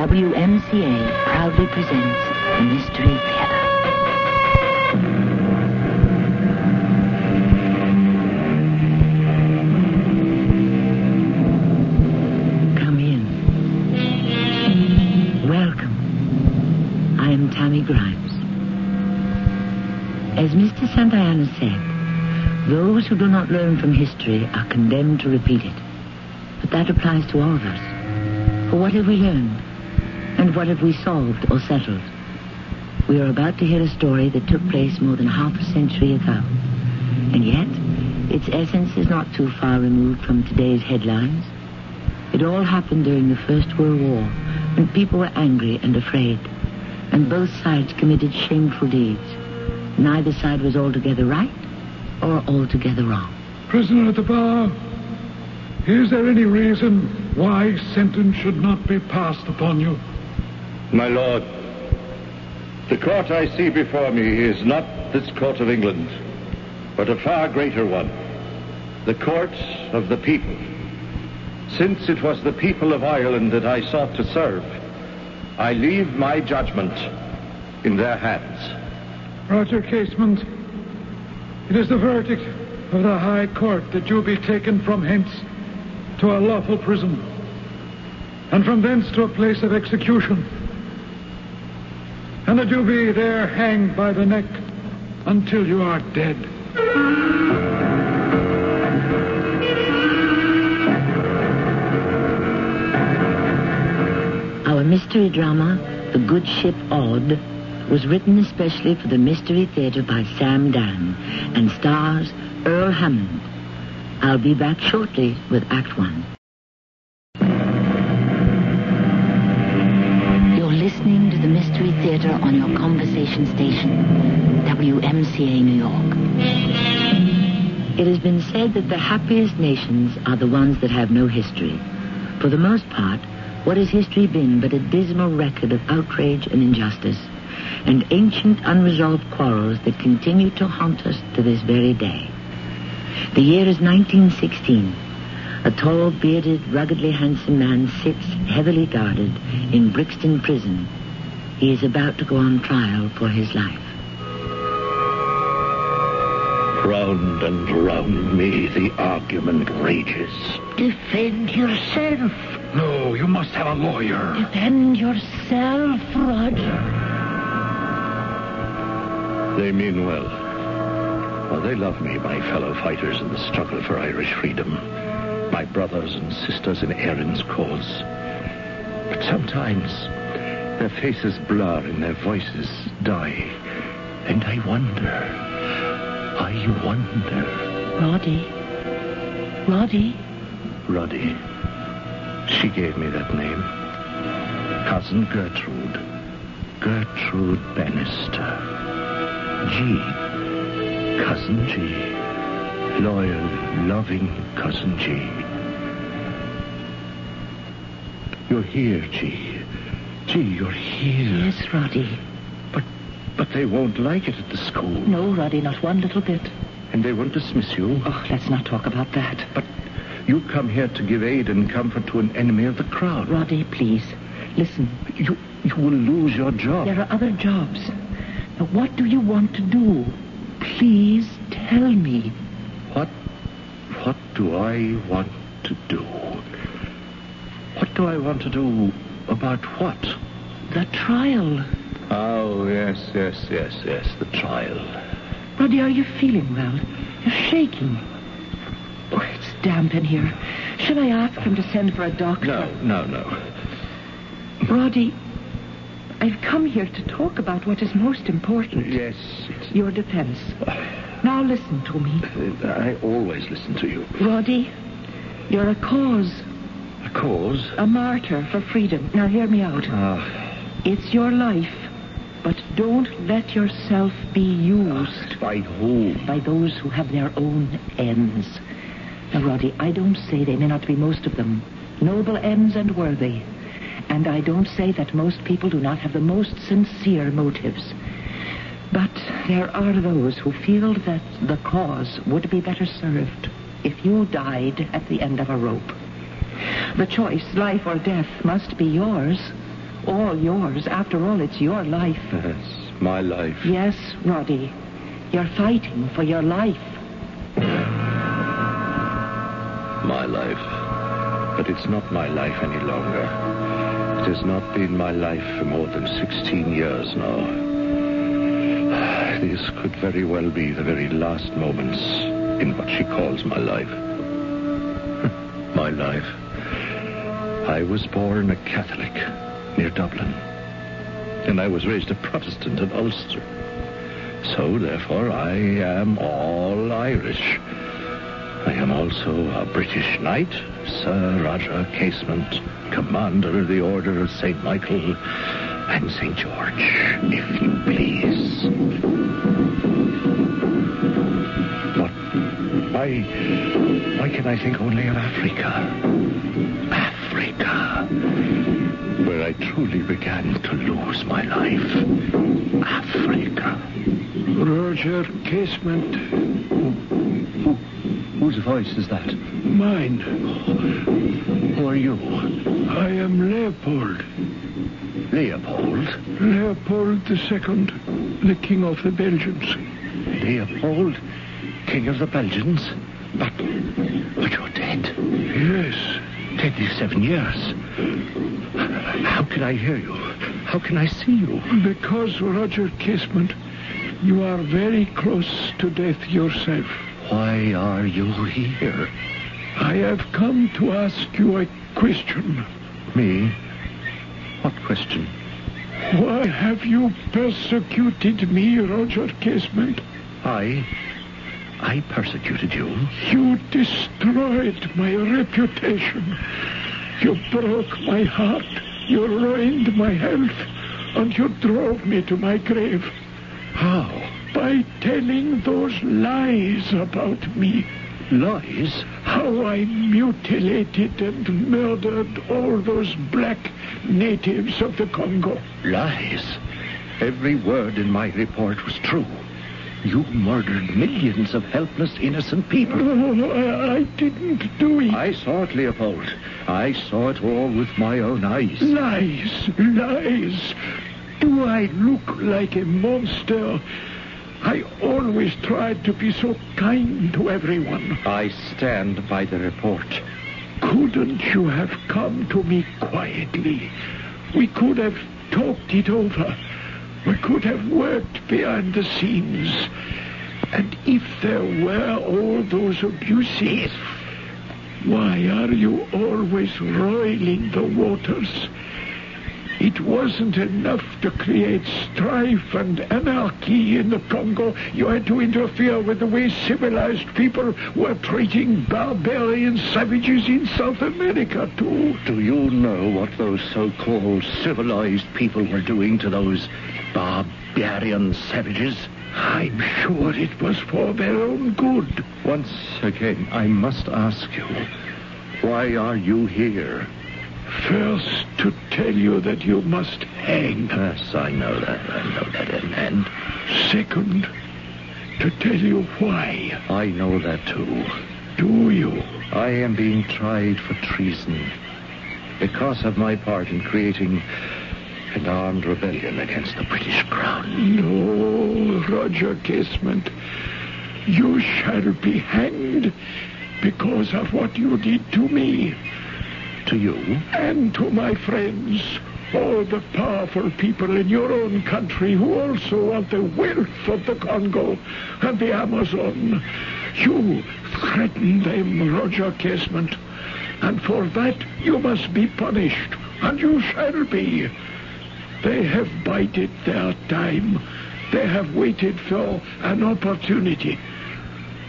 WMCA proudly presents the Mystery Theater. Come in. Welcome. I am Tammy Grimes. As Mr. Santayana said, those who do not learn from history are condemned to repeat it. But that applies to all of us. For what have we learned? And what have we solved or settled? We are about to hear a story that took place more than half a century ago. And yet, its essence is not too far removed from today's headlines. It all happened during the First World War, when people were angry and afraid, and both sides committed shameful deeds. Neither side was altogether right or altogether wrong. Prisoner at the bar, is there any reason why sentence should not be passed upon you? My lord, the court I see before me is not this court of England, but a far greater one, the court of the people. Since it was the people of Ireland that I sought to serve, I leave my judgment in their hands. Roger Casement, it is the verdict of the High Court that you be taken from hence to a lawful prison, and from thence to a place of execution, and that you be there hanged by the neck until you are dead. Our mystery drama, The Good Ship Aud, was written especially for the Mystery Theater by Sam Dann and stars Earl Hammond. I'll be back shortly with Act One. Theater on your conversation station, WMCA New York. It has been said that the happiest nations are the ones that have no history. For the most part, what has history been but a dismal record of outrage and injustice, and ancient unresolved quarrels that continue to haunt us to this very day? The year is 1916. A tall, bearded, ruggedly handsome man sits, heavily guarded, in Brixton Prison. He is about to go on trial for his life. Round and round me the argument rages. Defend yourself. No, you must have a lawyer. Defend yourself, Roger. They mean well. Well, they love me, my fellow fighters in the struggle for Irish freedom. My brothers and sisters in Erin's cause. But sometimes their faces blur and their voices die. And I wonder. I wonder. Roddy. Roddy. Roddy. She gave me that name. Cousin Gertrude. Gertrude Bannister. G. Cousin G. Loyal, loving Cousin G. You're here, G. G, you're here. Yes, Roddy. But, but they won't like it at the school. No, Roddy, not one little bit. And they won't dismiss you. Oh, let's not talk about that. But you come here to give aid and comfort to an enemy of the crown. Roddy, please. Listen, You, you will lose your job. there are other jobs. Now, what do you want to do? Please tell me. What, what do I want to do? What do I want to do about what? The trial. Oh, yes, yes, yes, yes, the trial. Roddy, are you feeling well? You're shaking. Oh, it's damp in here. Shall I ask him to send for a doctor? No, no, no. Roddy, I've come here to talk about what is most important. Yes, Your defense. Now listen to me. I always listen to you. Roddy, you're a cause, Cause? a martyr for freedom. Now hear me out. Ah, It's your life, but don't let yourself be used by whom? by those who have their own ends. Now, Roddy, I don't say they may not be most of them noble ends and worthy. And I don't say that most people do not have the most sincere motives. But there are those who feel that the cause would be better served if you died at the end of a rope. The choice, life or death, must be yours. All yours. After all, it's your life. Yes, my life. Yes, Roddy. You're fighting for your life. My life. But it's not my life any longer. It has not been my life for more than 16 years now. These could very well be the very last moments in what she calls my life. my life. I was born a Catholic near Dublin. And I was raised a Protestant in Ulster. So, therefore, I am all Irish. I am also a British knight, Sir Roger Casement, Commander of the Order of St. Michael and St. George, if you please. But why, why can I think only of Africa? Ah, Africa, where I truly began to lose my life. Africa. Roger Casement. Who, whose voice is that? Mine. Who are you? I am Leopold. Leopold? Leopold II, the King of the Belgians. Leopold, King of the Belgians? But, but you're dead. Yes. Dead these seven years. How can I hear you? How can I see you? Because, Roger Casement, you are very close to death yourself. Why are you here? I have come to ask you a question. Me? What question? Why have you persecuted me, Roger Casement? I? I persecuted you? You destroyed my reputation. You broke my heart. You ruined my health. And you drove me to my grave How? by telling those lies about me. Lies? How I mutilated and murdered all those black natives of the Congo. Lies? Every word in my report was true. You murdered millions of helpless, innocent people. Oh, I, I didn't do it. I saw it, Leopold. I saw it all with my own eyes. Lies, lies. Do I look like a monster? I always tried to be so kind to everyone. I stand by the report. Couldn't you have come to me quietly? We could have talked it over. We could have worked behind the scenes. And if there were all those abuses, why are you always roiling the waters? It wasn't enough to create strife and anarchy in the Congo. You had to interfere with the way civilized people were treating barbarian savages in South America, too. Do you know what those so-called civilized people were doing to those barbarian savages? I'm sure it was for their own good. Once again, I must ask you, why are you here? First, to tell you that you must hang. Yes, I know that. I know that. And, and Second, to tell you why. I know that too. Do you? I am being tried for treason because of my part in creating an armed rebellion against the British Crown. No, Roger Casement. You shall be hanged because of what you did to me To you? and to my friends. All the powerful people in your own country who also want the wealth of the Congo and the Amazon. You threaten them, Roger Casement. And for that you must be punished. And you shall be. They have bided their time. They have waited for an opportunity.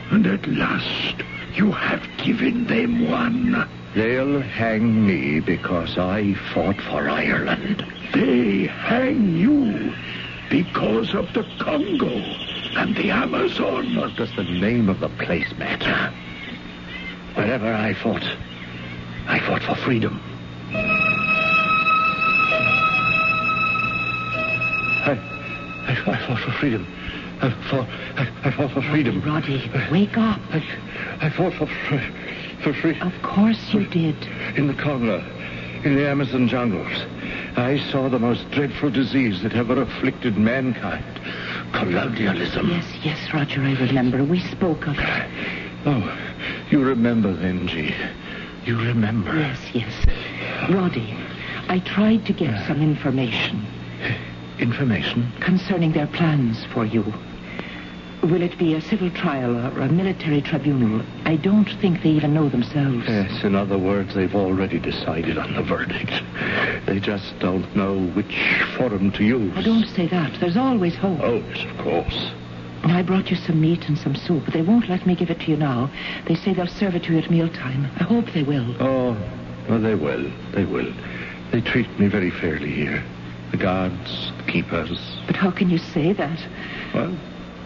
And at last you have given them one. They'll hang me because I fought for Ireland. They hang you because of the Congo and the Amazon. What does the name of the place matter? Wherever I fought, I fought for freedom. I, I, I fought for freedom. I fought, I, I fought for freedom. Roddy, wake up. I, I fought for, fr- for freedom Of course you did. in the Congo, in the Amazon jungles. I saw the most dreadful disease that ever afflicted mankind. Colonialism. Yes, yes, Roger, I remember. We spoke of it. Oh, you remember then, G. You remember. Yes, yes. Roddy, I tried to get uh. some information Information? concerning their plans for you. Will it be a civil trial or a military tribunal? I don't think they even know themselves. Yes, in other words, they've already decided on the verdict. They just don't know which forum to use. Oh, don't say that. There's always hope. Oh, yes, of course. I brought you some meat and some soup. But they won't let me give it to you now. They say they'll serve it to you at mealtime. I hope they will. Oh, well, they will. They will. They treat me very fairly here. The guards, the keepers. But how can you say that? Well,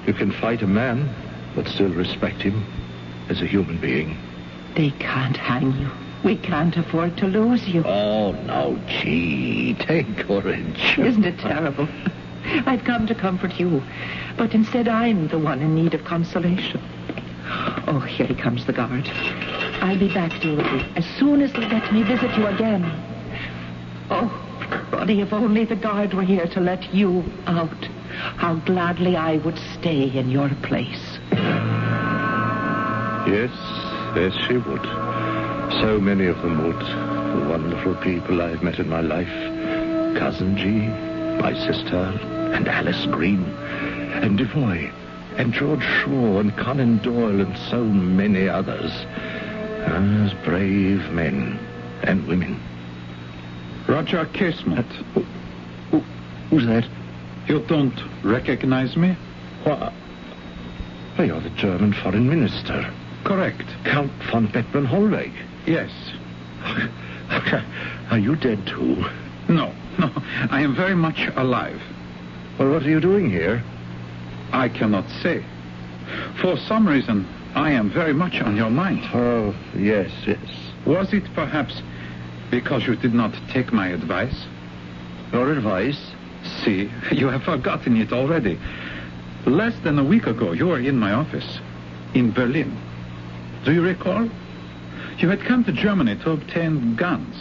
you can fight a man, but still respect him as a human being. They can't hang you. We can't afford to lose you. Oh, no, G. Take courage. Isn't it terrible? I've come to comfort you, but instead I'm the one in need of consolation. Oh, here he comes, the guard. I'll be back, Dorothy, as soon as they let me visit you again. Oh, Roddy, if only the guard were here to let you out. How gladly I would stay in your place. Yes, yes, she would. So many of them would. The wonderful people I've met in my life. Cousin G, my sister, and Alice Green, and Devoy, and George Shaw, and Conan Doyle, and so many others. As brave men and women. Roger Casement. Who, who's that? You don't recognize me? Why, why, you're the German foreign minister, Correct. Count von Bethmann Hollweg. Yes. Are you dead too? No, no. I am very much alive. Well, what are you doing here? I cannot say. For some reason, I am very much on your mind. Oh, yes, yes. Was it perhaps because you did not take my advice? Your advice? See, you have forgotten it already. Less than a week ago, you were in my office in Berlin. Do you recall? You had come to Germany to obtain guns.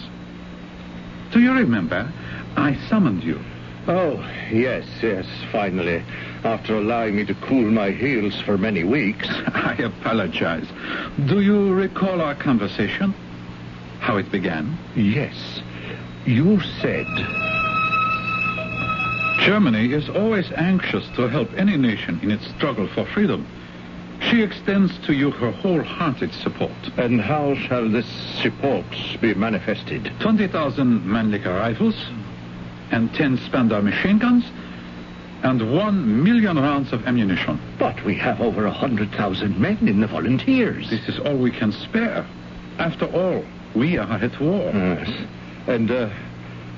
Do you remember? I summoned you. Oh, yes, yes, finally. After allowing me to cool my heels for many weeks. I apologize. Do you recall our conversation? How it began? Yes. You said. Germany is always anxious to help any nation in its struggle for freedom. She extends to you her wholehearted support. And how shall this support be manifested? 20,000 Mannlicher rifles, and 10 Spandau machine guns, and 1 million rounds of ammunition. But we have over a hundred thousand men in the volunteers. This is all we can spare. After all, we are at war. Yes. And, uh,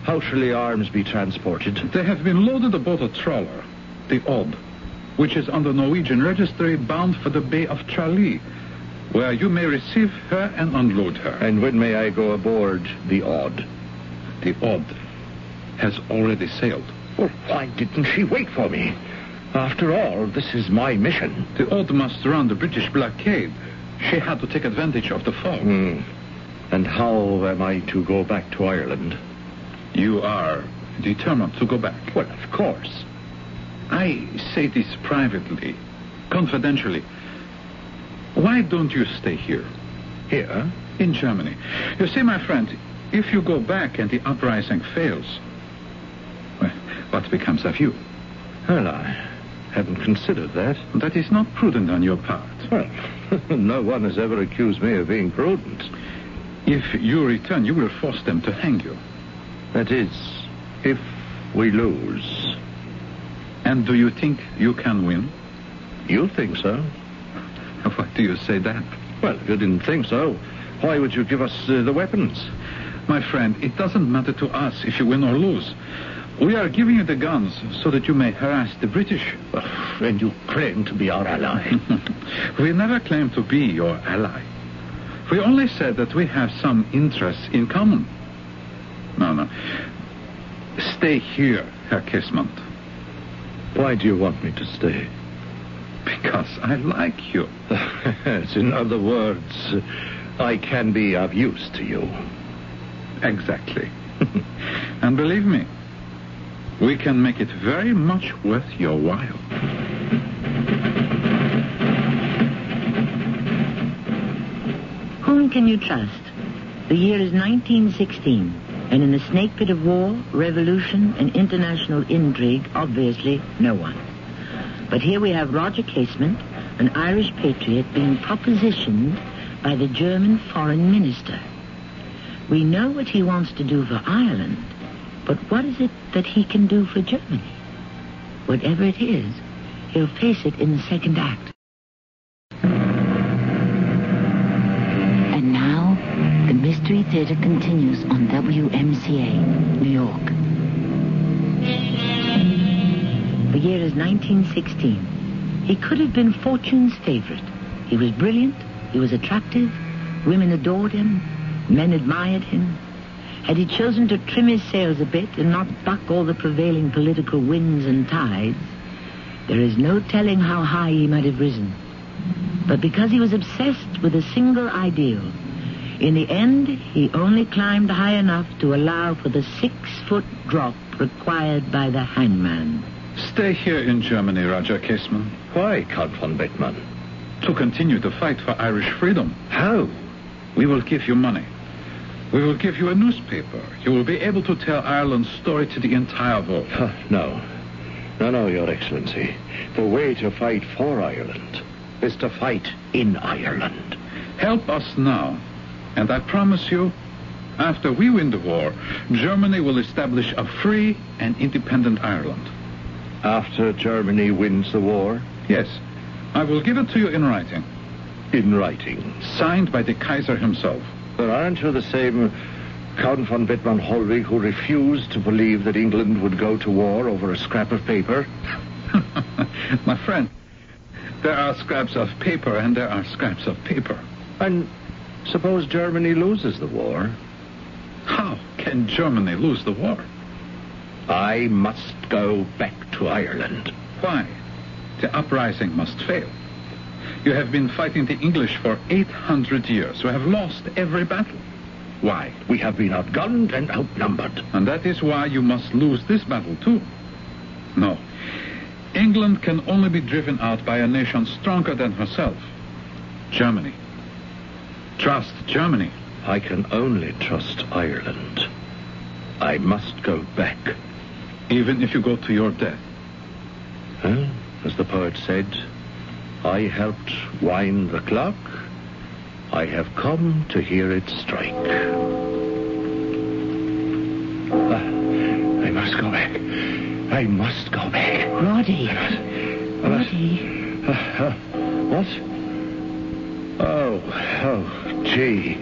how shall the arms be transported? They have been loaded aboard a trawler, the Aud, which is under Norwegian registry bound for the Bay of Tralee, where you may receive her and unload her. And when may I go aboard the Aud? The Aud has already sailed. Well, why didn't she wait for me? After all, this is my mission. The Aud must run the British blockade. She had to take advantage of the fog. Hmm. And how am I to go back to Ireland? You are determined to go back. Well, of course. I say this privately, confidentially. Why don't you stay here, Here? in Germany? You see, my friend, if you go back and the uprising fails, well, what becomes of you? Well, I hadn't considered that. That is not prudent on your part. Well, no one has ever accused me of being prudent. If you return, you will force them to hang you. That is, if we lose. And do you think you can win? You think so? Why do you say that? Well, if you didn't think so, why would you give us uh, the weapons? My friend, it doesn't matter to us if you win or lose. We are giving you the guns so that you may harass the British. And you claim to be our ally. we never claimed to be your ally. We only said that we have some interests in common. No, no. Stay here, Herr Casement, Why do you want me to stay? because I like you. Yes, in other words, I can be of use to you. Exactly. and believe me, we can make it very much worth your while. Whom can you trust? The year is 1916, and in the snake pit of war, revolution, and international intrigue, obviously, no one. But here we have Roger Casement, an Irish patriot, being propositioned by the German foreign minister. We know what he wants to do for Ireland, but what is it that he can do for Germany? Whatever it is, he'll face it in the second act. Mystery Theater continues on WMCA, New York. The year is 1916. He could have been Fortune's favorite. He was brilliant, he was attractive, women adored him, men admired him. Had he chosen to trim his sails a bit and not buck all the prevailing political winds and tides, there is no telling how high he might have risen. But because he was obsessed with a single ideal, in the end, he only climbed high enough to allow for the six-foot drop required by the hangman. Stay here in Germany, Roger Casement, Why, Count von Bethmann? to continue to fight for Irish freedom. How? We will give you money. We will give you a newspaper. You will be able to tell Ireland's story to the entire world. Huh, no. No, no, Your Excellency. The way to fight for Ireland is to fight in Ireland. Help us now, and I promise you, after we win the war, Germany will establish a free and independent Ireland. After Germany wins the war, Yes, I will give it to you in writing, in writing. signed by the Kaiser himself. But aren't you the same Count von Bethmann Hollweg who refused to believe that England would go to war over a scrap of paper? My friend, there are scraps of paper and there are scraps of paper. And suppose Germany loses the war? How can Germany lose the war? I must go back to Ireland. Why? The uprising must fail. You have been fighting the English for 800 years. You have lost every battle. Why? We have been outgunned and outnumbered. And that is why you must lose this battle too. No. England can only be driven out by a nation stronger than herself. Germany. Trust Germany. I can only trust Ireland. I must go back. Even if you go to your death. Well, as the poet said, I helped wind the clock. I have come to hear it strike. Ah, I must go back. I must go back. Roddy. Uh, Roddy. uh, uh, what? Oh, oh, G.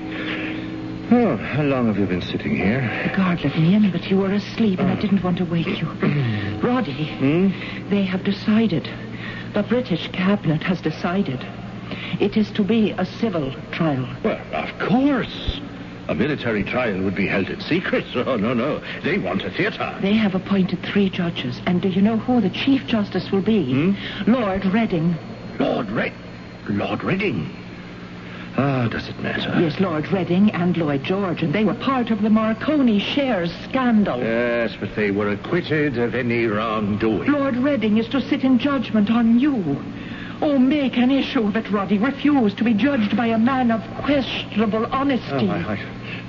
Oh, how long have you been sitting here? The guard let me in, but you were asleep, and I didn't want to wake you. Roddy, Hmm? they have decided. The British cabinet has decided. It is to be a civil trial. Well, of course. A military trial would be held in secret. Oh, no, no. They want a theatre. They have appointed three judges, and do you know who the Chief Justice will be? Hmm? Lord Reading. Lord Red... Lord Reading. Ah, does it matter? Yes, Lord Reading and Lloyd George, and they were part of the Marconi shares scandal. Yes, but they were acquitted of any wrongdoing. Lord Reading is to sit in judgment on you. Oh, make an issue of it, Roddy. Refuse to be judged by a man of questionable honesty. Oh, I,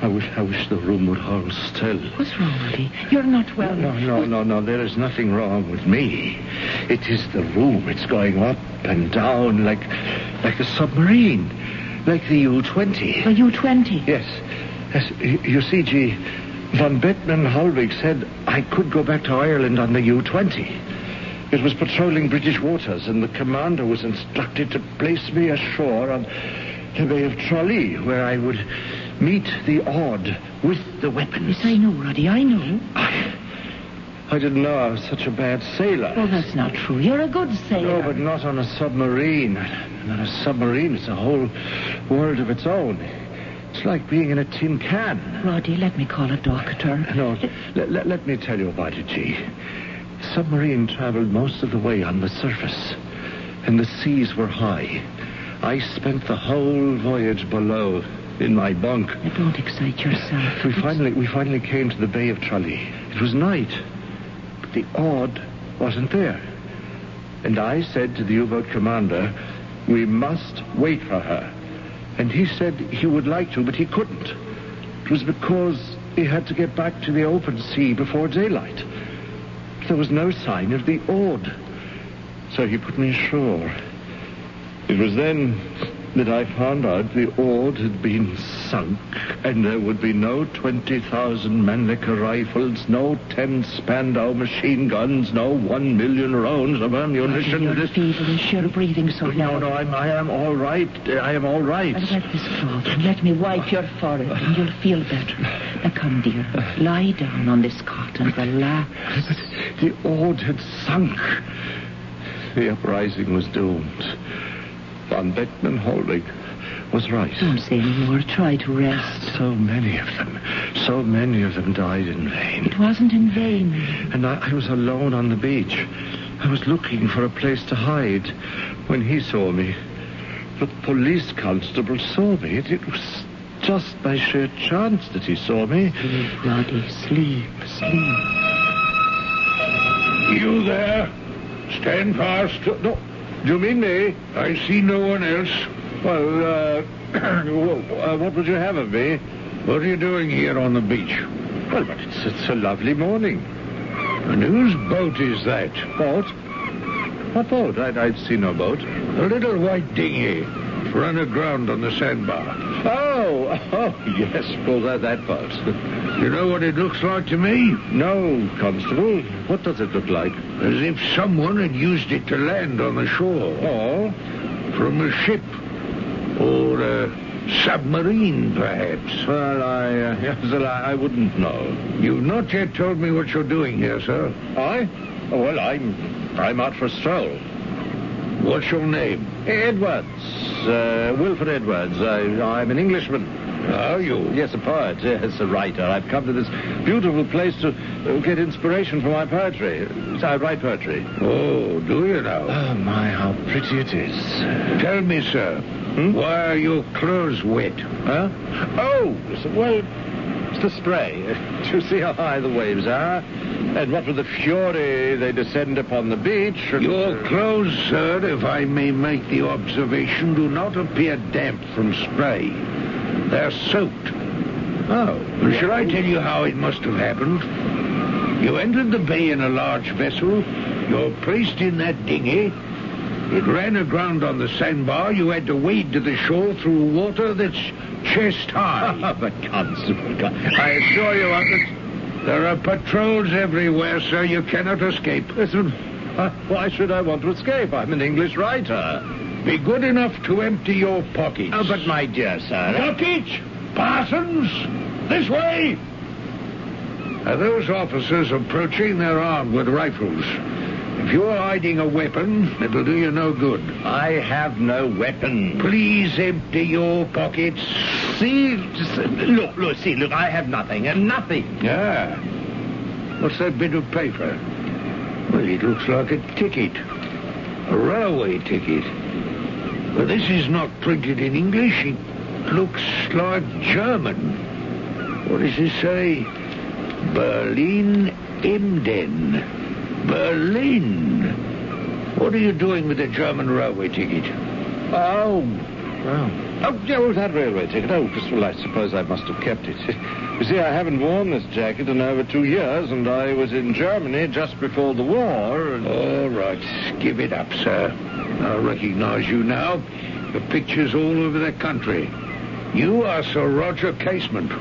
I, I wish, I wish the room would hold still. What's wrong, Roddy? You're not well. No, no, no, no. There is nothing wrong with me. It is the room. It's going up and down like, like a submarine, like the U-20. The U-20? Yes, yes. You see, G. Von Bethmann Hollweg said I could go back to Ireland on the U-20. It was patrolling British waters, and the commander was instructed to place me ashore on the Bay of Tralee, where I would meet the Aud with the weapons. Yes, I know, Roddy. I know. I, I didn't know I was such a bad sailor. Well, that's not true. You're a good sailor. No, but not on a submarine. On a submarine, it's a whole world of its own. It's like being in a tin can. Roddy, let me call a doctor. No, let, let, let me tell you about it, G. Submarine traveled most of the way on the surface, and the seas were high. I spent the whole voyage below, in my bunk. Don't excite yourself. We It's- finally, we finally came to the Bay of Tralee. It was night, but the Aud wasn't there. And I said to the U-boat commander, we must wait for her. And he said he would like to, but he couldn't. It was because he had to get back to the open sea before daylight. There was no sign of the Aud. So he put me ashore. It was then that I found out the Aud had been sunk, and there would be no 20,000 Mannlicher rifles, no 10 Spandau machine guns, no 1 million rounds of ammunition. You're feverish. You're breathing so No, loud. no, I'm, I am all right. I am all right. I'll this cloth and let me wipe your forehead and you'll feel better. Now come, dear. Lie down on this cot and relax. The Aud had sunk. The uprising was doomed. Von Bethmann Hollweg was right. Don't say any more. Try to rest. So many of them, so many of them died in vain. It wasn't in vain. And I, I was alone on the beach. I was looking for a place to hide when he saw me. The police constable saw me. It, it was just by sheer chance that he saw me. Sleep, Roddy. Sleep, sleep. You there? Stand fast. No, do you mean me? I see no one else. Well, uh, uh, what would you have of me? What are you doing here on the beach? Well, but it's, it's a lovely morning. And whose boat is that? Boat? What boat? I'd, I'd see no boat. A little white dinghy run aground on the sandbar. Oh, oh, oh, yes, well, that, that boat. You know what it looks like to me? no, Constable. What does it look like? As if someone had used it to land on the shore. Or? From a ship. Or a submarine, perhaps. well, I, uh, yes, well, I, I wouldn't know. You've not yet told me what you're doing here, sir. I? Oh, well, I'm, I'm out for a stroll. What's your name? Edwards, uh, Wilfred Edwards. I, I'm an Englishman. Are you? Yes, a poet. Yes, a writer. I've come to this beautiful place to get inspiration for my poetry. So I write poetry. Oh, do you now? Oh, my, how pretty it is. Tell me, sir, why are your clothes wet? Huh? Oh, well, it's the spray. Do you see how high the waves are? And what with the fury they descend upon the beach. Your clothes, sir, if I may make the observation, do not appear damp from spray. They're soaked. Oh. And shall I tell you how it must have happened? You entered the bay in a large vessel. You're placed in that dinghy. It ran aground on the sandbar. You had to wade to the shore through water that's chest high. but Constable, Con- I assure you, I'm... there are patrols everywhere, sir. You cannot escape. Listen, uh, why should I want to escape? I'm an English writer. Be good enough to empty your pockets. Oh, but my dear sir... Pockets! Parsons! This way! Are those officers approaching? They're armed with rifles. If you're hiding a weapon, it'll do you no good. I have no weapon. Please empty your pockets. See, just, look, look, see, look, I have nothing, and nothing. Yeah. What's that bit of paper? Well, it looks like a ticket. A railway ticket. But this is not printed in English. It looks like German. What does it say? Berlin Emden. Berlin. What are you doing with the German railway ticket? Oh, well. Oh, yeah, well, that railway ticket. Oh, well, I suppose I must have kept it. You see, I haven't worn this jacket in over two years, and I was in Germany just before the war. And... All right. Give it up, sir. I recognize you now. The pictures all over the country. You are Sir Roger Casement.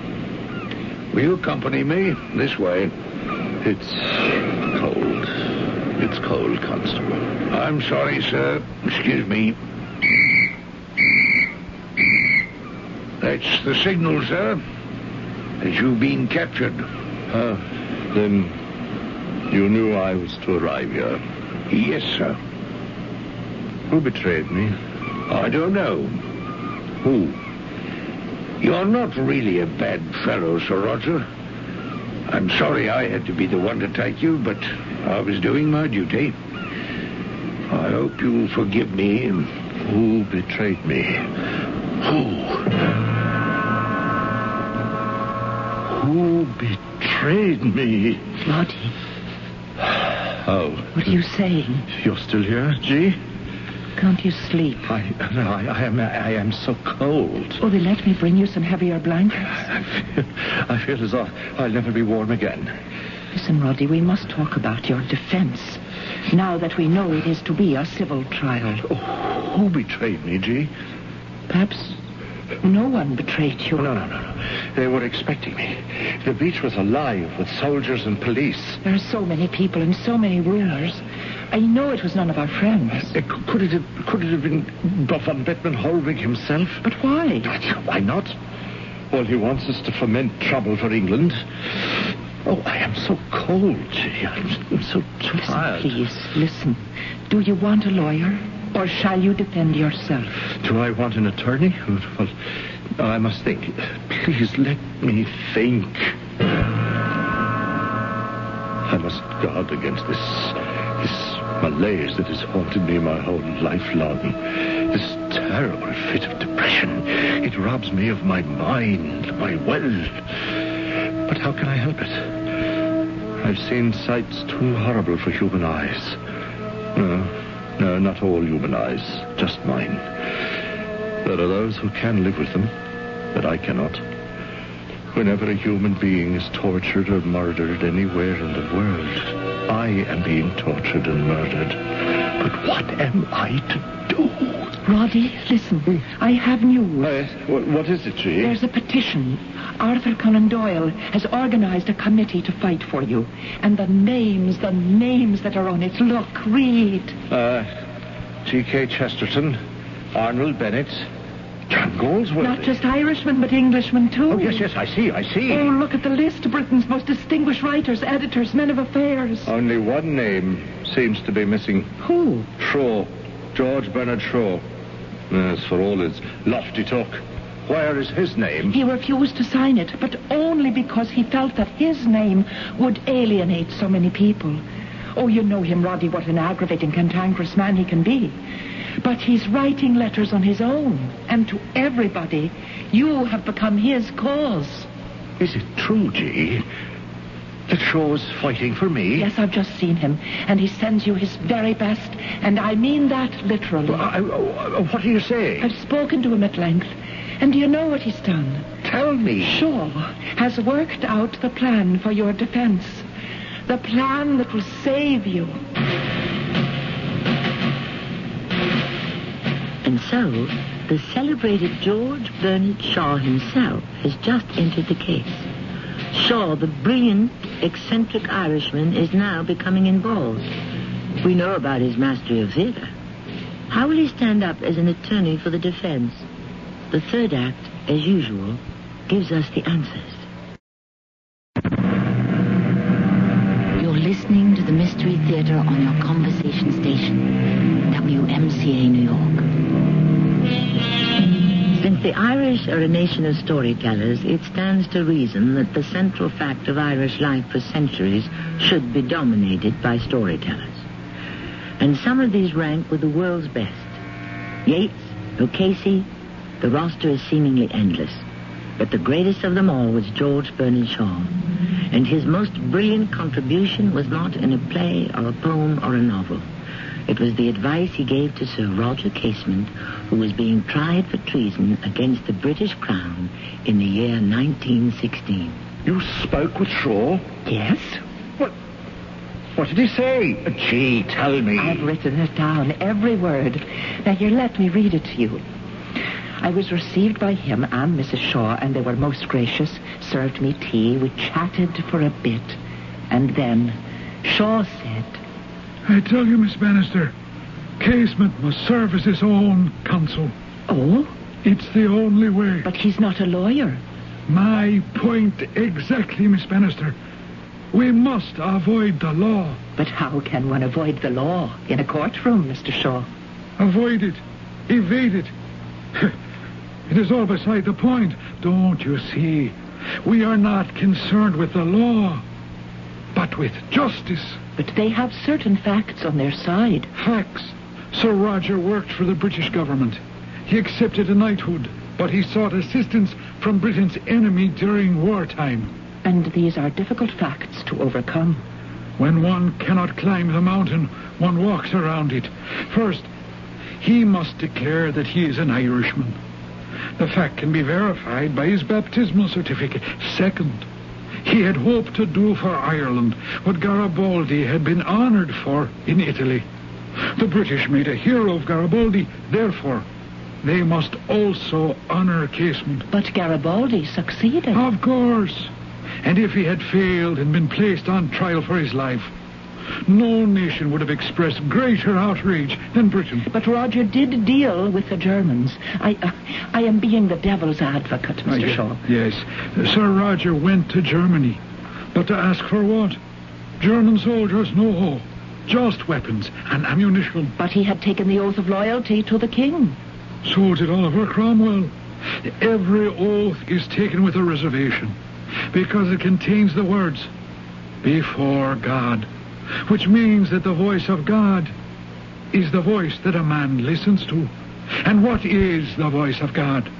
Will you accompany me? This way. It's. It's cold, Constable. I'm sorry, sir. Excuse me. That's the signal, sir. That you've been captured. Uh, then you knew I was to arrive here. Yes, sir. Who betrayed me? I don't know. Who? You're not really a bad fellow, Sir Roger. I'm sorry I had to be the one to take you, but I was doing my duty. I hope you'll forgive me. Who betrayed me? Who? Who betrayed me? Roddy, Oh, what are you saying? you're still here, G? Can't you sleep? I, no, I, I am, I am so cold. Oh, then let me bring you some heavier blankets. I feel, I feel as though I'll never be warm again. Listen, Roddy, we must talk about your defense. Now that we know it is to be a civil trial. Oh, who betrayed me, G? Perhaps no one betrayed you. No, no, no, no. They were expecting me. The beach was alive with soldiers and police. There are so many people and so many rumors. I know it was none of our friends. Uh, Could it have, could it have been von Bethmann Hollweg himself? But why? Why not? Well, he wants us to foment trouble for England. Oh, I am so cold, I'm so tired. Listen, Please, listen. Do you want a lawyer? Or shall you defend yourself? Do I want an attorney? Well, I must think. Please let me think. I must guard against this this malaise that has haunted me my whole life long. This terrible fit of depression. It robs me of my mind, my will. But how can I help it? I've seen sights too horrible for human eyes. No, no, not all human eyes, just mine. There are those who can live with them, but I cannot. Whenever a human being is tortured or murdered anywhere in the world, I am being tortured and murdered. But what am I to do? Roddy, listen. Hmm. I have news. what is it, G? There's a petition. Arthur Conan Doyle has organized a committee to fight for you. And the names, the names that are on it. Look, read. Uh, G.K. Chesterton, Arnold Bennett, John Galsworthy. Not just Irishmen, but Englishmen, too. Oh, yes, yes, I see, I see. Oh, look at the list. Britain's most distinguished writers, editors, men of affairs. Only one name seems to be missing. Who? Shaw. George Bernard Shaw. As for all his lofty talk, where is his name? He refused to sign it, but only because he felt that his name would alienate so many people. Oh, you know him, Roddy, what an aggravating, cantankerous man he can be. But he's writing letters on his own, and to everybody. You have become his cause. Is it true, G, that Shaw's fighting for me? Yes, I've just seen him, and he sends you his very best, and I mean that literally. Well, I- I- what are you saying? I've spoken to him at length, and do you know what he's done? Tell me. Shaw has worked out the plan for your defense. The plan that will save you. And so, the celebrated George Bernard Shaw himself has just entered the case. Shaw, the brilliant, eccentric Irishman, is now becoming involved. We know about his mastery of theater. How will he stand up as an attorney for the defense? The third act, as usual, gives us the answers. You're listening to the Mystery Theater on your conversation station, WMCA New York. Since the Irish are a nation of storytellers, it stands to reason that the central fact of Irish life for centuries should be dominated by storytellers. And some of these rank with the world's best. Yeats, O'Casey, the roster is seemingly endless. But the greatest of them all was George Bernard Shaw. And his most brilliant contribution was not in a play or a poem or a novel. It was the advice he gave to Sir Roger Casement, who was being tried for treason against the British Crown in the year 1916. You spoke with Shaw? Yes? What? What did he say? G, tell me. I've written it down, every word. Now, here, let me read it to you. I was received by him and Mrs. Shaw, and they were most gracious, served me tea. We chatted for a bit. And then Shaw said, I tell you, Miss Bannister, Casement must serve as his own counsel. Oh, It's the only way. but he's not a lawyer. My point exactly, Miss Bannister. We must avoid the law. But how can one avoid the law in a courtroom, Mr. Shaw? Avoid it. Evade it. It is all beside the point. Don't you see? We are not concerned with the law, but with justice. But they have certain facts on their side. Facts. Sir Roger worked for the British government. He accepted a knighthood, but he sought assistance from Britain's enemy during wartime. And these are difficult facts to overcome. When one cannot climb the mountain, one walks around it. First, he must declare that he is an Irishman. The fact can be verified by his baptismal certificate. Second, he had hoped to do for Ireland what Garibaldi had been honored for in Italy. The British made a hero of Garibaldi, therefore, they must also honor Casement. But Garibaldi succeeded. Of course. And if he had failed and been placed on trial for his life, no nation would have expressed greater outrage than Britain. But Roger did deal with the Germans. I, uh, I am being the devil's advocate, Mr. Ye- Shaw. Yes. Sir Roger went to Germany. But to ask for what? German soldiers? No. Just weapons and ammunition. But he had taken the oath of loyalty to the king. So did Oliver Cromwell. Every oath is taken with a reservation because it contains the words, before God, which means that the voice of God is the voice that a man listens to. And what is the voice of God?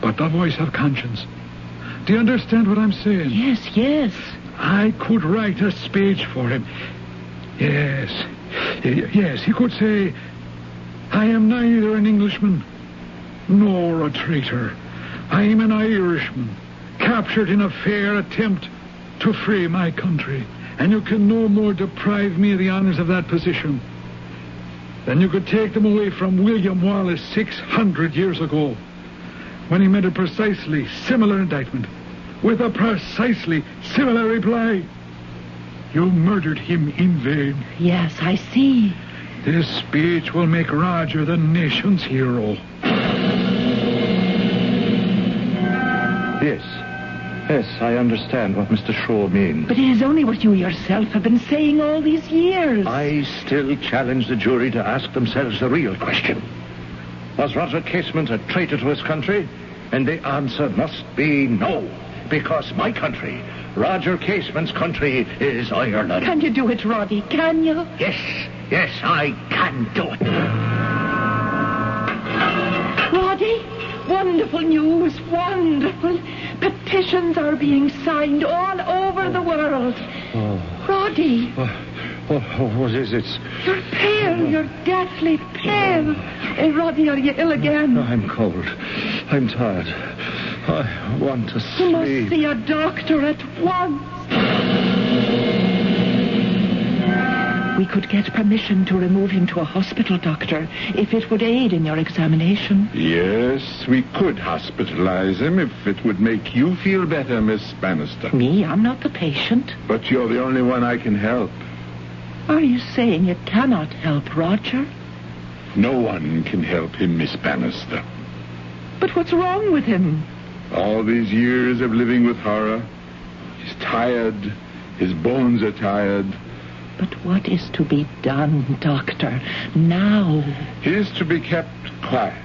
But the voice of conscience. Do you understand what I'm saying? Yes, yes. I could write a speech for him. Yes. Yes, he could say, I am neither an Englishman nor a traitor. I am an Irishman, captured in a fair attempt to free my country. And you can no more deprive me of the honors of that position than you could take them away from William Wallace 600 years ago when he made a precisely similar indictment with a precisely similar reply. You murdered him in vain. Yes, I see. This speech will make Roger the nation's hero. Yes. Yes, I understand what Mr. Shaw means. But it is only what you yourself have been saying all these years. I still challenge the jury to ask themselves the real question. Was Roger Casement a traitor to his country? And the answer must be no. Because my country, Roger Casement's country, is Ireland. Can you do it, Roddy? Can you? Yes, yes, I can do it. Wonderful news, wonderful. Petitions are being signed all over the world. Oh. Roddy, What, what is it? you're pale, you're deathly pale. Eh, Roddy, are you ill again? No, I'm cold. I'm tired. I want to sleep. You must see a doctor at once. We could get permission to remove him to a hospital, Doctor, if it would aid in your examination. Yes, we could hospitalize him if it would make you feel better, Miss Bannister. Me, I'm not the patient. But you're the only one I can help. Are you saying you cannot help Roger? No one can help him, Miss Bannister. But what's wrong with him? All these years of living with horror, he's tired. His bones are tired. But what is to be done, Doctor, now? He is to be kept quiet,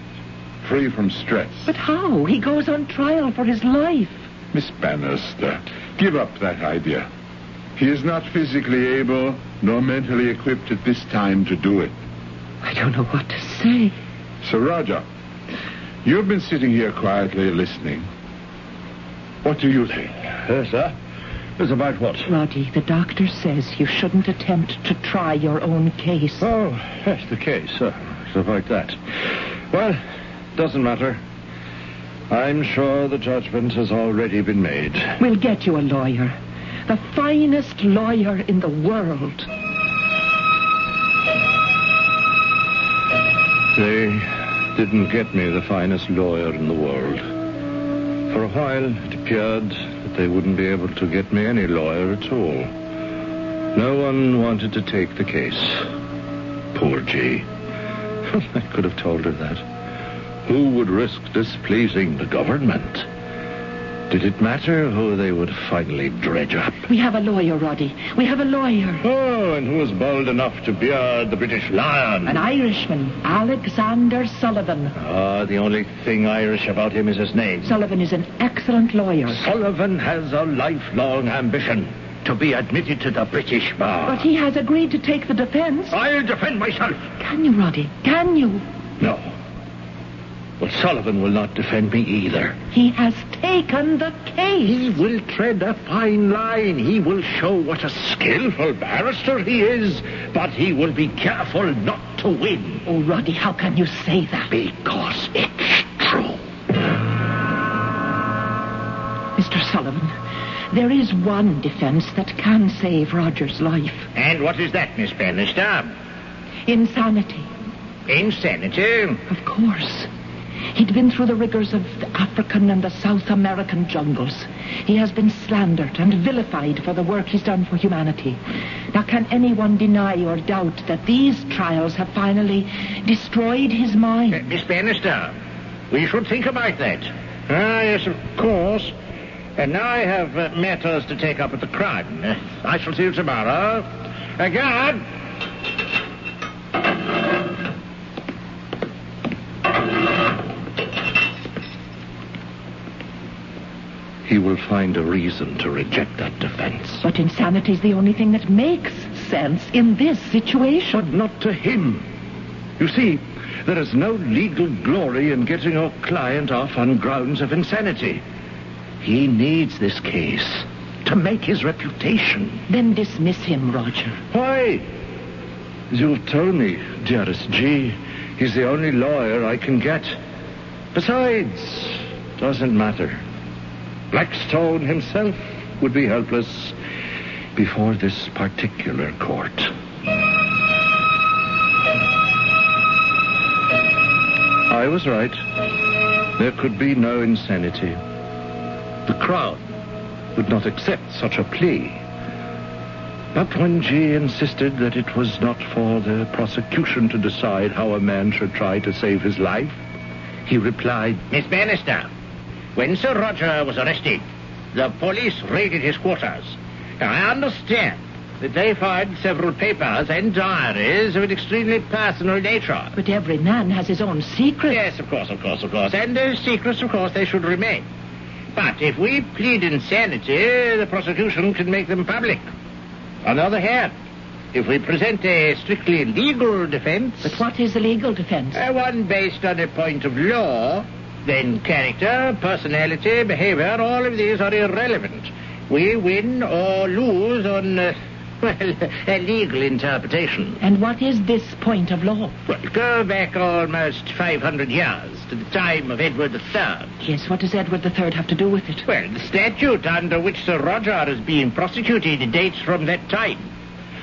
free from stress. But how? He goes on trial for his life. Miss Bannister, give up that idea. He is not physically able nor mentally equipped at this time to do it. I don't know what to say. Sir Roger, you've been sitting here quietly listening. What do you think? Yes, sir. It's about what? Roddy, the doctor says you shouldn't attempt to try your own case. Oh, yes, the case. Uh, it's about that. Well, doesn't matter. I'm sure the judgment has already been made. We'll get you a lawyer. The finest lawyer in the world. They didn't get me the finest lawyer in the world. For a while, it appeared they wouldn't be able to get me any lawyer at all. No one wanted to take the case. Poor G. I could have told her that. Who would risk displeasing the government? Did it matter who they would finally dredge up? We have a lawyer, Roddy. We have a lawyer. Oh, and who was bold enough to beard the British lion? An Irishman, Alexander Sullivan. Ah, the only thing Irish about him is his name. Sullivan is an excellent lawyer. Sullivan has a lifelong ambition to be admitted to the British bar. But he has agreed to take the defense. I'll defend myself. Can you, Roddy? Can you? No. But Sullivan will not defend me either. He has taken the case. He will tread a fine line. He will show what a skillful barrister he is, but he will be careful not to win. Oh, Roddy, how can you say that? Because it's true. Mr. Sullivan, there is one defense that can save Roger's life. And what is that, Miss Bannister? Insanity. Insanity? Of course. He'd been through the rigors of the African and the South American jungles. He has been slandered and vilified for the work he's done for humanity. Now, can anyone deny or doubt that these trials have finally destroyed his mind? Uh, Miss Bannister, we should think about that. Ah, yes, of course. And now I have uh, matters to take up at the Crown. Uh, I shall see you tomorrow. Uh, guard! He will find a reason to reject that defense. But insanity is the only thing that makes sense in this situation. But not to him. You see, there is no legal glory in getting your client off on grounds of insanity. He needs this case to make his reputation. Then dismiss him, Roger. Why? As you've told me, dearest G, he's the only lawyer I can get. Besides, doesn't matter. Blackstone himself would be helpless before this particular court. I was right. There could be no insanity. The Crown would not accept such a plea. But when G insisted that it was not for the prosecution to decide how a man should try to save his life, he replied, Miss Bannister, when Sir Roger was arrested, the police raided his quarters. Now, I understand that they found several papers and diaries of an extremely personal nature. But every man has his own secret. Yes, of course, of course, of course. And those secrets, of course, they should remain. But if we plead insanity, the prosecution can make them public. On the other hand, if we present a strictly legal defense, But what is a legal defense? uh, one based on a point of law, then character, personality, behavior, all of these are irrelevant. We win or lose on, uh, well, a legal interpretation. And what is this point of law? Well, go back almost 500 years to the time of Edward III. Yes, what does Edward III have to do with it? Well, the statute under which Sir Roger is being prosecuted dates from that time.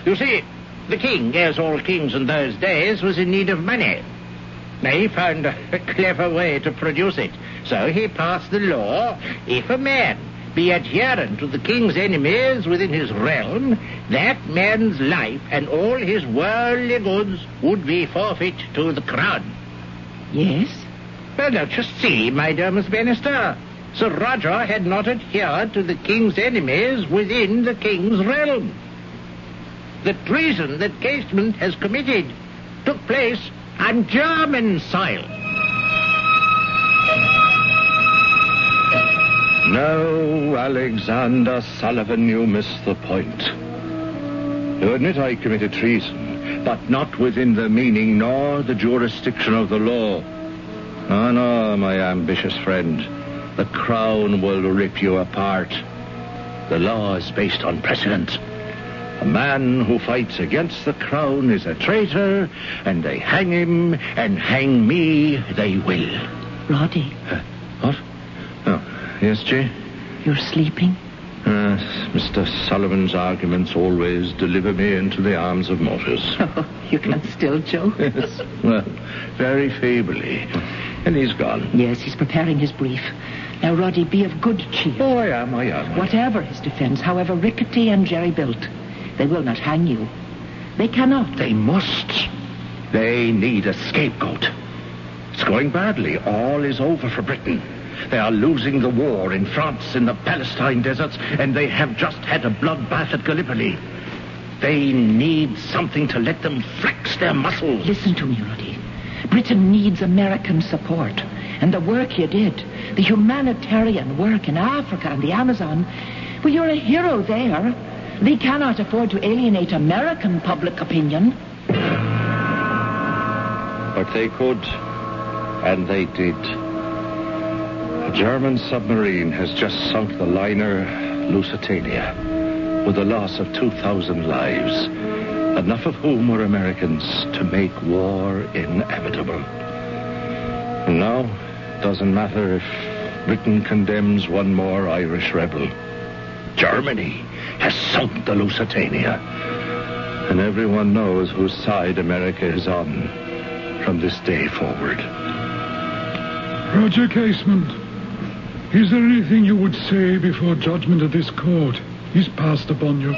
You see, the king, as all kings in those days, was in need of money. Now, he found a, clever way to produce it. So he passed the law, if a man be adherent to the king's enemies within his realm, that man's life and all his worldly goods would be forfeit to the crown. Yes? Well, now, just see, my dear Miss Bannister. Sir Roger had not adhered to the king's enemies within the king's realm. The treason that Casement has committed took place on German soil. No, Alexander Sullivan, you miss the point. You admit I committed treason, but not within the meaning nor the jurisdiction of the law. Oh, no, my ambitious friend. The crown will rip you apart. The law is based on precedent. A man who fights against the crown is a traitor, and they hang him, and hang me they will. Roddy, Uh, what? Oh, yes, Jay? you're sleeping? Uh, Mr. Sullivan's arguments always deliver me into the arms of Morpheus. Oh, you can still joke. yes, well, very feebly. And he's gone. Yes, he's preparing his brief. Now, Roddy, be of good cheer. Oh, I am, I am. Whatever his defense, however rickety and jerry-built, they will not hang you. They cannot. They must. They need a scapegoat. It's going badly. All is over for Britain. They are losing the war in France, in the Palestine deserts, and they have just had a bloodbath at Gallipoli. They need something to let them flex their muscles. Listen to me, Roddy. Britain needs American support. And the work you did, the humanitarian work in Africa and the Amazon, well, you're a hero there. They cannot afford to alienate American public opinion. But they could. And they did. A German submarine has just sunk the liner Lusitania with a loss of 2,000 lives, enough of whom were Americans to make war inevitable. And now, doesn't matter if Britain condemns one more Irish rebel. Germany has sunk the Lusitania. And everyone knows whose side America is on from this day forward. Roger Casement, is there anything you would say before judgment of this court is passed upon you?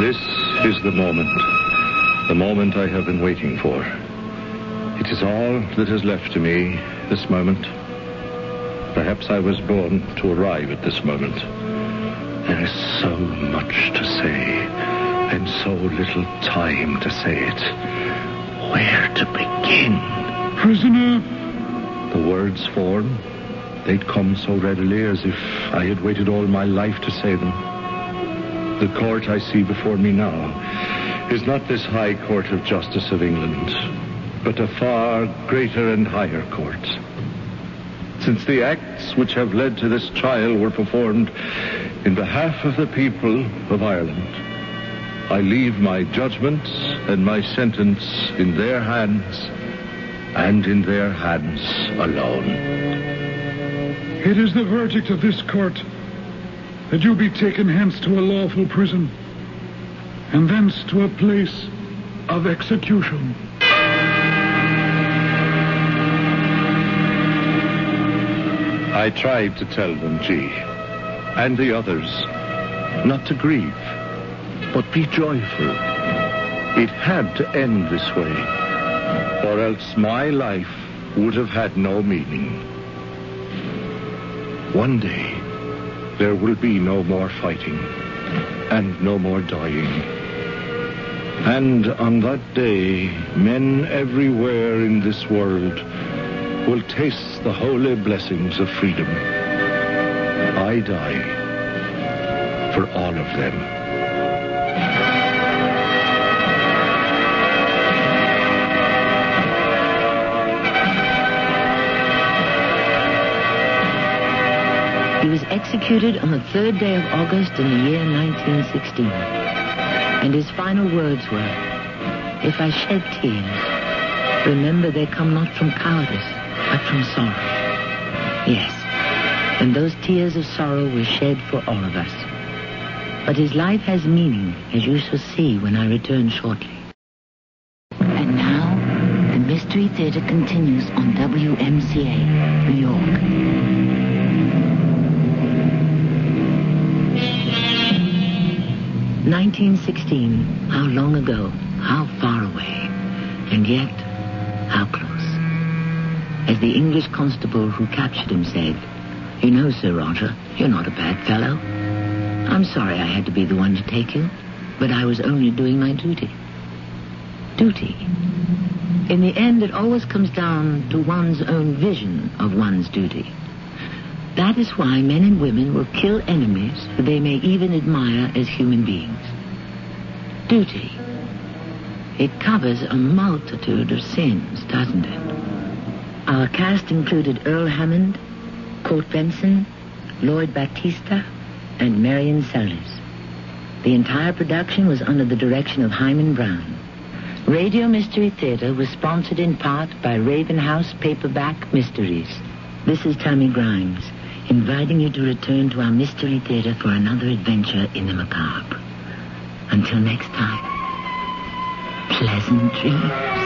This is the moment. The moment I have been waiting for. It is all that is left to me, this moment. Perhaps I was born to arrive at this moment. There is so much to say, and so little time to say it. Where to begin? Prisoner, The words form. They'd come so readily as if I had waited all my life to say them. The court I see before me now is not this high court of justice of England, but a far greater and higher court. Since the acts which have led to this trial were performed in behalf of the people of Ireland, I leave my judgments and my sentence in their hands and in their hands alone. it is the verdict of this court that you be taken hence to a lawful prison, and thence to a place of execution. I tried to tell them, G, and the others, not to grieve, but be joyful. It had to end this way, or else my life would have had no meaning. One day, there will be no more fighting, and no more dying. And on that day, men everywhere in this world will taste the holy blessings of freedom. I die for all of them. He was executed on the third day of August in the year 1916. And his final words were, If I shed tears, remember they come not from cowardice, but from sorrow. Yes, and those tears of sorrow were shed for all of us. But his life has meaning, as you shall see when I return shortly. And now, the Mystery Theater continues on WMCA, New York. 1916. How long ago? How far away? And yet, how close? As the English constable who captured him said, You know, Sir Roger, you're not a bad fellow. I'm sorry I had to be the one to take you, but I was only doing my duty. Duty. In the end, it always comes down to one's own vision of one's duty. That is why men and women will kill enemies who they may even admire as human beings. Duty. It covers a multitude of sins, doesn't it? Our cast included Earl Hammond, Court Benson, Lloyd Battista, and Marian Seldes. The entire production was under the direction of Himan Brown. Radio Mystery Theater was sponsored in part by Raven House Paperback Mysteries. This is Tammy Grimes, inviting you to return to our Mystery Theater for another adventure in the macabre. Until next time, pleasant dreams.